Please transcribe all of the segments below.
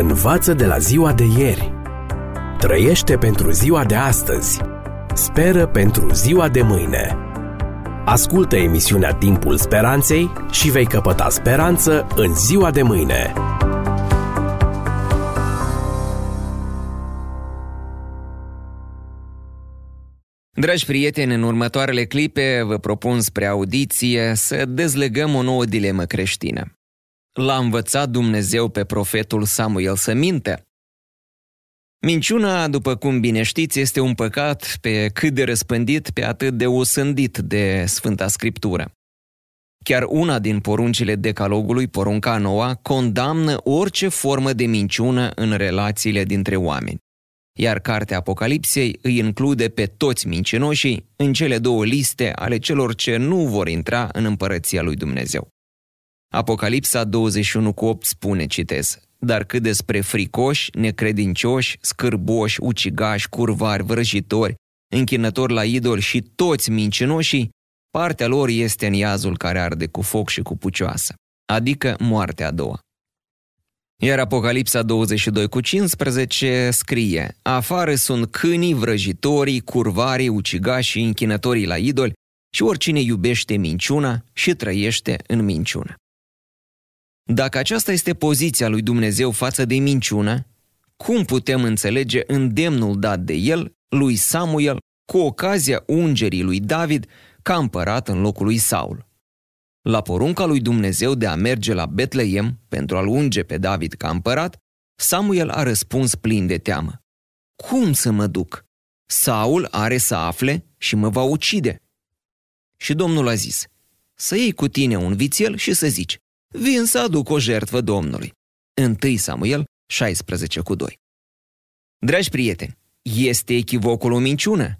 Învață de la ziua de ieri. Trăiește pentru ziua de astăzi. Speră pentru ziua de mâine. Ascultă emisiunea Timpul Speranței și vei căpăta speranță în ziua de mâine. Dragi prieteni, în următoarele clipe vă propun spre audiție să dezlegăm o nouă dilemă creștină. L-a învățat Dumnezeu pe profetul Samuel să minte? Minciuna, după cum bine știți, este un păcat pe cât de răspândit, pe atât de osândit de Sfânta Scriptură. Chiar una din poruncile decalogului, porunca noua, condamnă orice formă de minciună în relațiile dintre oameni iar cartea Apocalipsei îi include pe toți mincinoșii în cele două liste ale celor ce nu vor intra în împărăția lui Dumnezeu. Apocalipsa 21 cu 8 spune, citez, dar cât despre fricoși, necredincioși, scârboși, ucigași, curvari, vrăjitori, închinători la idol și toți mincinoșii, partea lor este în iazul care arde cu foc și cu pucioasă, adică moartea a doua. Iar Apocalipsa 22 cu 15 scrie Afară sunt câinii, vrăjitorii, curvarii, ucigașii, închinătorii la idoli și oricine iubește minciuna și trăiește în minciună. Dacă aceasta este poziția lui Dumnezeu față de minciună, cum putem înțelege îndemnul dat de el, lui Samuel, cu ocazia ungerii lui David ca împărat în locul lui Saul? La porunca lui Dumnezeu de a merge la Betleem pentru a-l unge pe David ca împărat, Samuel a răspuns plin de teamă. Cum să mă duc? Saul are să afle și mă va ucide. Și Domnul a zis, să iei cu tine un vițel și să zici, vin să aduc o jertvă Domnului. 1 Samuel 16 cu 2. Dragi prieteni, este echivocul o minciună?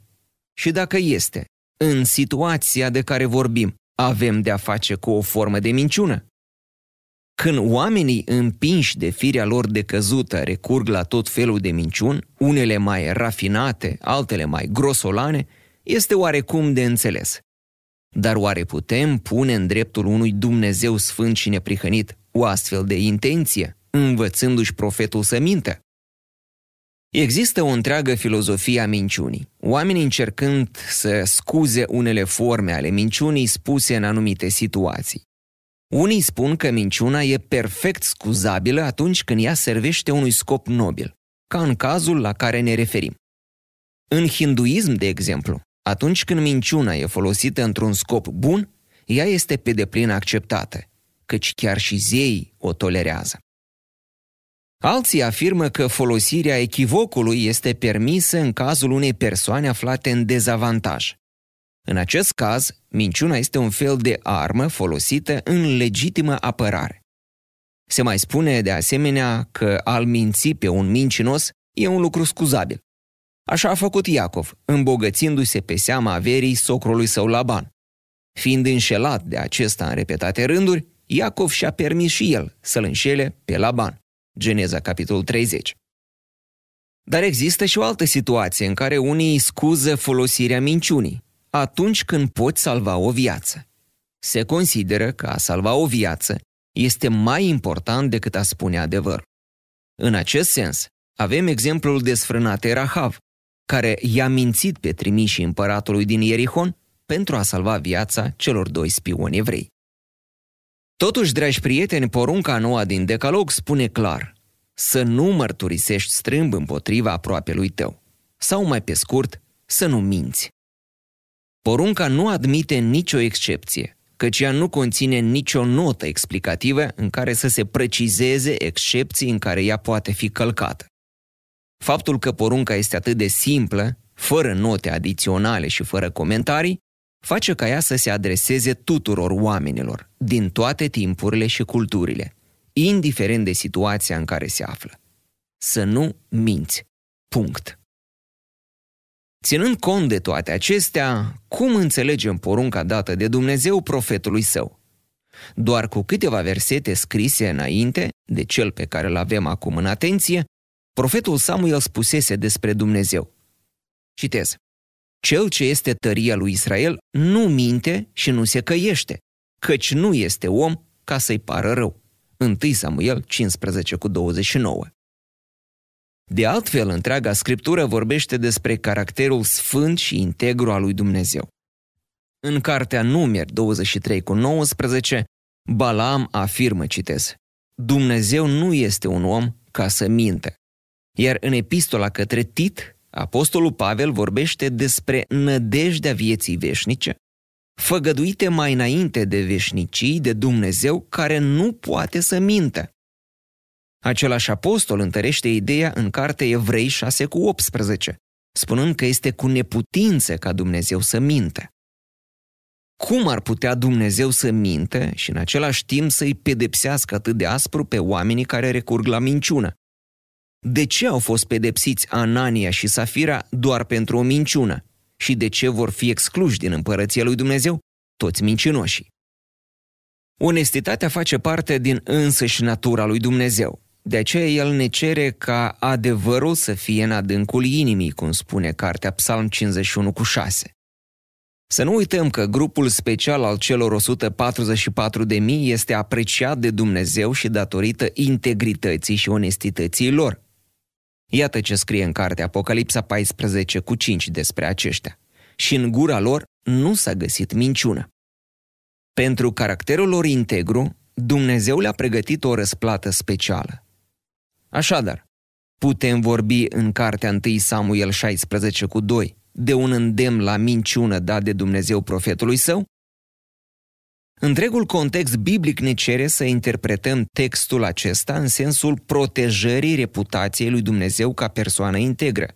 Și dacă este, în situația de care vorbim, avem de-a face cu o formă de minciună. Când oamenii împinși de firea lor decăzută recurg la tot felul de minciuni, unele mai rafinate, altele mai grosolane, este oarecum de înțeles. Dar oare putem pune în dreptul unui Dumnezeu sfânt și neprihănit o astfel de intenție, învățându-și profetul să mintă? Există o întreagă filozofie a minciunii, oamenii încercând să scuze unele forme ale minciunii spuse în anumite situații. Unii spun că minciuna e perfect scuzabilă atunci când ea servește unui scop nobil, ca în cazul la care ne referim. În hinduism, de exemplu, atunci când minciuna e folosită într-un scop bun, ea este pe deplin acceptată, căci chiar și zeii o tolerează. Alții afirmă că folosirea echivocului este permisă în cazul unei persoane aflate în dezavantaj. În acest caz, minciuna este un fel de armă folosită în legitimă apărare. Se mai spune de asemenea că al minți pe un mincinos e un lucru scuzabil. Așa a făcut Iacov, îmbogățindu-se pe seama averii socrului său Laban. Fiind înșelat de acesta în repetate rânduri, Iacov și-a permis și el să-l înșele pe Laban. Geneza, capitolul 30. Dar există și o altă situație în care unii scuză folosirea minciunii, atunci când poți salva o viață. Se consideră că a salva o viață este mai important decât a spune adevăr. În acest sens, avem exemplul desfrânatei Rahav, care i-a mințit pe trimișii împăratului din Ierihon pentru a salva viața celor doi spioni evrei. Totuși, dragi prieteni, porunca noua din Decalog spune clar să nu mărturisești strâmb împotriva aproapelui tău. Sau mai pe scurt, să nu minți. Porunca nu admite nicio excepție, căci ea nu conține nicio notă explicativă în care să se precizeze excepții în care ea poate fi călcată. Faptul că porunca este atât de simplă, fără note adiționale și fără comentarii, face ca ea să se adreseze tuturor oamenilor, din toate timpurile și culturile, indiferent de situația în care se află. Să nu minți. Punct. Ținând cont de toate acestea, cum înțelegem porunca dată de Dumnezeu profetului său? Doar cu câteva versete scrise înainte de cel pe care îl avem acum în atenție, profetul Samuel spusese despre Dumnezeu. Citez. Cel ce este tăria lui Israel nu minte și nu se căiește, căci nu este om ca să-i pară rău. 1 Samuel 15 cu 29. De altfel, întreaga scriptură vorbește despre caracterul sfânt și integru al lui Dumnezeu. În cartea Numeri 23 cu 19, Balaam afirmă, citez, Dumnezeu nu este un om ca să minte. Iar în epistola către Tit, Apostolul Pavel vorbește despre nădejdea vieții veșnice, făgăduite mai înainte de veșnicii de Dumnezeu care nu poate să mintă. Același apostol întărește ideea în carte Evrei 6 cu 18, spunând că este cu neputință ca Dumnezeu să minte. Cum ar putea Dumnezeu să minte și în același timp să-i pedepsească atât de aspru pe oamenii care recurg la minciună? De ce au fost pedepsiți Anania și Safira doar pentru o minciună? Și de ce vor fi excluși din împărăția lui Dumnezeu toți mincinoșii? Onestitatea face parte din însăși natura lui Dumnezeu. De aceea el ne cere ca adevărul să fie în adâncul inimii, cum spune cartea Psalm 51 cu 6. Să nu uităm că grupul special al celor 144 de mii este apreciat de Dumnezeu și datorită integrității și onestității lor. Iată ce scrie în cartea Apocalipsa 14 cu 5 despre aceștia. Și în gura lor nu s-a găsit minciună. Pentru caracterul lor integru, Dumnezeu le-a pregătit o răsplată specială. Așadar, putem vorbi în cartea 1 Samuel 16 cu 2 de un îndemn la minciună dat de Dumnezeu profetului său? Întregul context biblic ne cere să interpretăm textul acesta în sensul protejării reputației lui Dumnezeu ca persoană integră,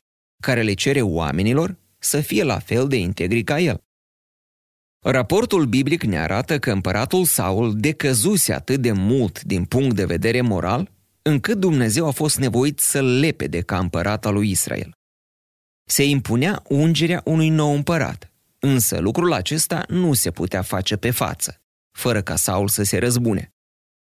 care le cere oamenilor să fie la fel de integri ca el. Raportul biblic ne arată că împăratul Saul decăzuse atât de mult din punct de vedere moral, încât Dumnezeu a fost nevoit să-l lepede ca împărat al lui Israel. Se impunea ungerea unui nou împărat, însă lucrul acesta nu se putea face pe față fără ca Saul să se răzbune.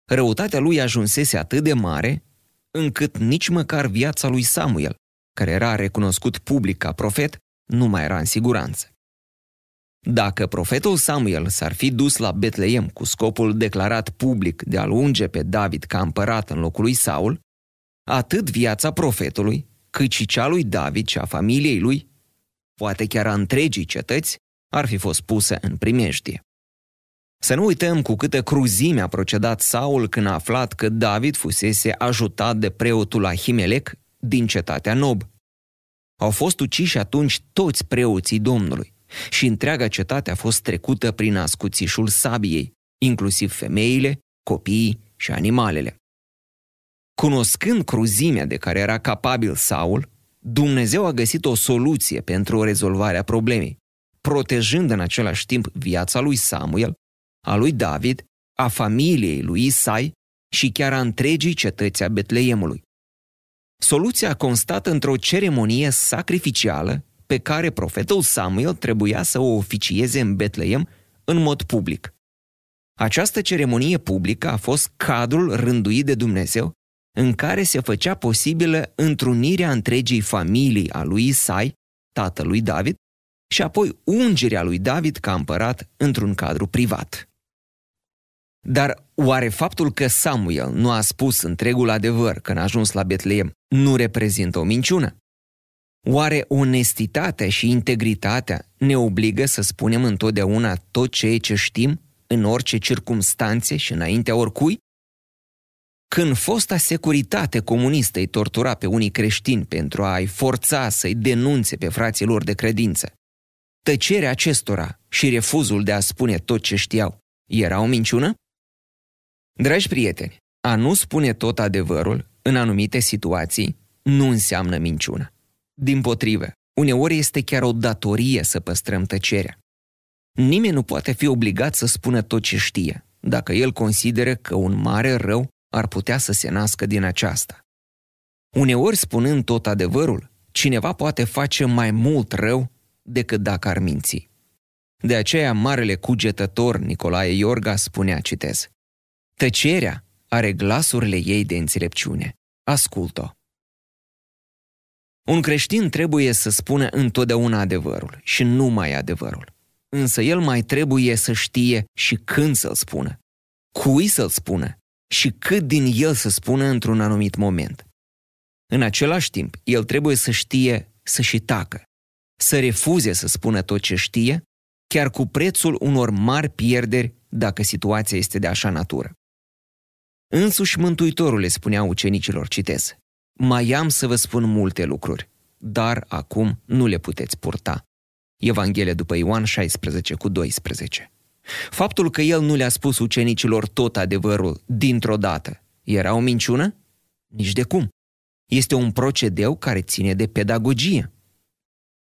Răutatea lui ajunsese atât de mare, încât nici măcar viața lui Samuel, care era recunoscut public ca profet, nu mai era în siguranță. Dacă profetul Samuel s-ar fi dus la Betleem cu scopul declarat public de a-l unge pe David ca împărat în locul lui Saul, atât viața profetului, cât și cea lui David și a familiei lui, poate chiar a întregii cetăți, ar fi fost pusă în primejdie. Să nu uităm cu câtă cruzime a procedat Saul când a aflat că David fusese ajutat de preotul Ahimelec din cetatea Nob. Au fost uciși atunci toți preoții Domnului și întreaga cetate a fost trecută prin ascuțișul sabiei, inclusiv femeile, copiii și animalele. Cunoscând cruzimea de care era capabil Saul, Dumnezeu a găsit o soluție pentru rezolvarea problemei, protejând în același timp viața lui Samuel a lui David, a familiei lui Isai și chiar a întregii cetăți a Betleemului. Soluția a constat într-o ceremonie sacrificială pe care profetul Samuel trebuia să o oficieze în Betleem în mod public. Această ceremonie publică a fost cadrul rânduit de Dumnezeu în care se făcea posibilă întrunirea întregii familii a lui Isai, tatălui David, și apoi ungerea lui David ca împărat într-un cadru privat. Dar oare faptul că Samuel nu a spus întregul adevăr când a ajuns la Betleem nu reprezintă o minciună? Oare onestitatea și integritatea ne obligă să spunem întotdeauna tot ceea ce știm, în orice circumstanțe și înaintea oricui? Când fosta securitate comunistă îi tortura pe unii creștini pentru a-i forța să-i denunțe pe frații lor de credință, tăcerea acestora și refuzul de a spune tot ce știau era o minciună? Dragi prieteni, a nu spune tot adevărul în anumite situații nu înseamnă minciună. Din potrivă, uneori este chiar o datorie să păstrăm tăcerea. Nimeni nu poate fi obligat să spună tot ce știe, dacă el consideră că un mare rău ar putea să se nască din aceasta. Uneori, spunând tot adevărul, cineva poate face mai mult rău decât dacă ar minți. De aceea, marele cugetător Nicolae Iorga spunea, citez, Tăcerea are glasurile ei de înțelepciune. Ascult-o. Un creștin trebuie să spună întotdeauna adevărul și numai adevărul. Însă el mai trebuie să știe și când să-l spună, cui să-l spună și cât din el să spună într-un anumit moment. În același timp, el trebuie să știe să și tacă, să refuze să spună tot ce știe, chiar cu prețul unor mari pierderi dacă situația este de așa natură. Însuși Mântuitorul le spunea ucenicilor, citez, Mai am să vă spun multe lucruri, dar acum nu le puteți purta. Evanghelia după Ioan 16 cu 12. Faptul că el nu le-a spus ucenicilor tot adevărul dintr-o dată era o minciună? Nici de cum. Este un procedeu care ține de pedagogie.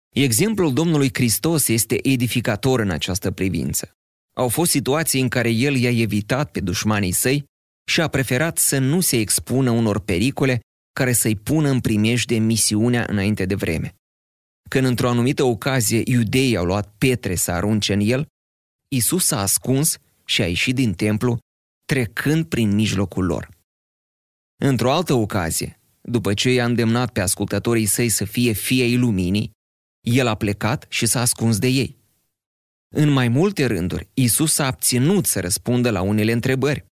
Exemplul Domnului Hristos este edificator în această privință. Au fost situații în care el i-a evitat pe dușmanii săi și a preferat să nu se expună unor pericole care să-i pună în primejde misiunea înainte de vreme. Când într-o anumită ocazie iudeii au luat pietre să arunce în el, Isus s-a ascuns și a ieșit din templu, trecând prin mijlocul lor. Într-o altă ocazie, după ce i-a îndemnat pe ascultătorii săi să fie fiei luminii, el a plecat și s-a ascuns de ei. În mai multe rânduri, Isus s-a abținut să răspundă la unele întrebări.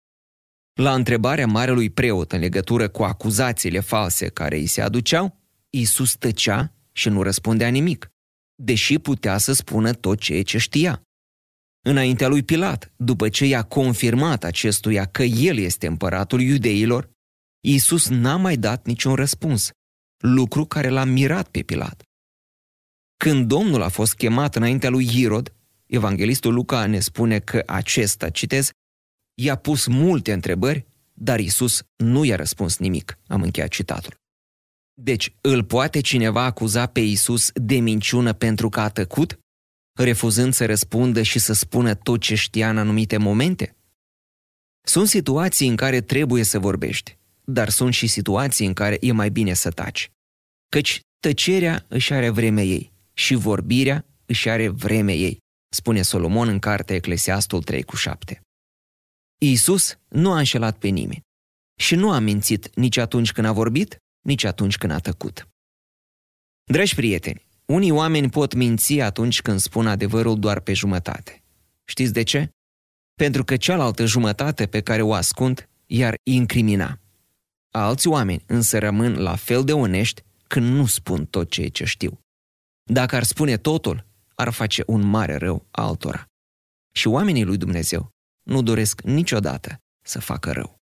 La întrebarea marelui preot în legătură cu acuzațiile false care îi se aduceau, Isus tăcea și nu răspundea nimic, deși putea să spună tot ceea ce știa. Înaintea lui Pilat, după ce i-a confirmat acestuia că el este împăratul iudeilor, Iisus n-a mai dat niciun răspuns, lucru care l-a mirat pe Pilat. Când Domnul a fost chemat înaintea lui Irod, evanghelistul Luca ne spune că acesta, citez, i-a pus multe întrebări, dar Isus nu i-a răspuns nimic. Am încheiat citatul. Deci, îl poate cineva acuza pe Isus de minciună pentru că a tăcut, refuzând să răspundă și să spună tot ce știa în anumite momente? Sunt situații în care trebuie să vorbești, dar sunt și situații în care e mai bine să taci. Căci tăcerea își are vremea ei și vorbirea își are vremea ei, spune Solomon în cartea Eclesiastul 3 cu 7. Iisus nu a înșelat pe nimeni și nu a mințit nici atunci când a vorbit, nici atunci când a tăcut. Dragi prieteni, unii oameni pot minți atunci când spun adevărul doar pe jumătate. Știți de ce? Pentru că cealaltă jumătate pe care o ascund i-ar incrimina. Alți oameni însă rămân la fel de onești când nu spun tot ceea ce știu. Dacă ar spune totul, ar face un mare rău altora. Și oamenii lui Dumnezeu nu doresc niciodată să facă rău.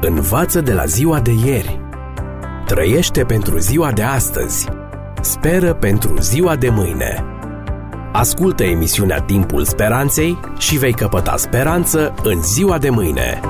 Învață de la ziua de ieri. Trăiește pentru ziua de astăzi. Speră pentru ziua de mâine. Ascultă emisiunea Timpul Speranței și vei căpăta speranță în ziua de mâine.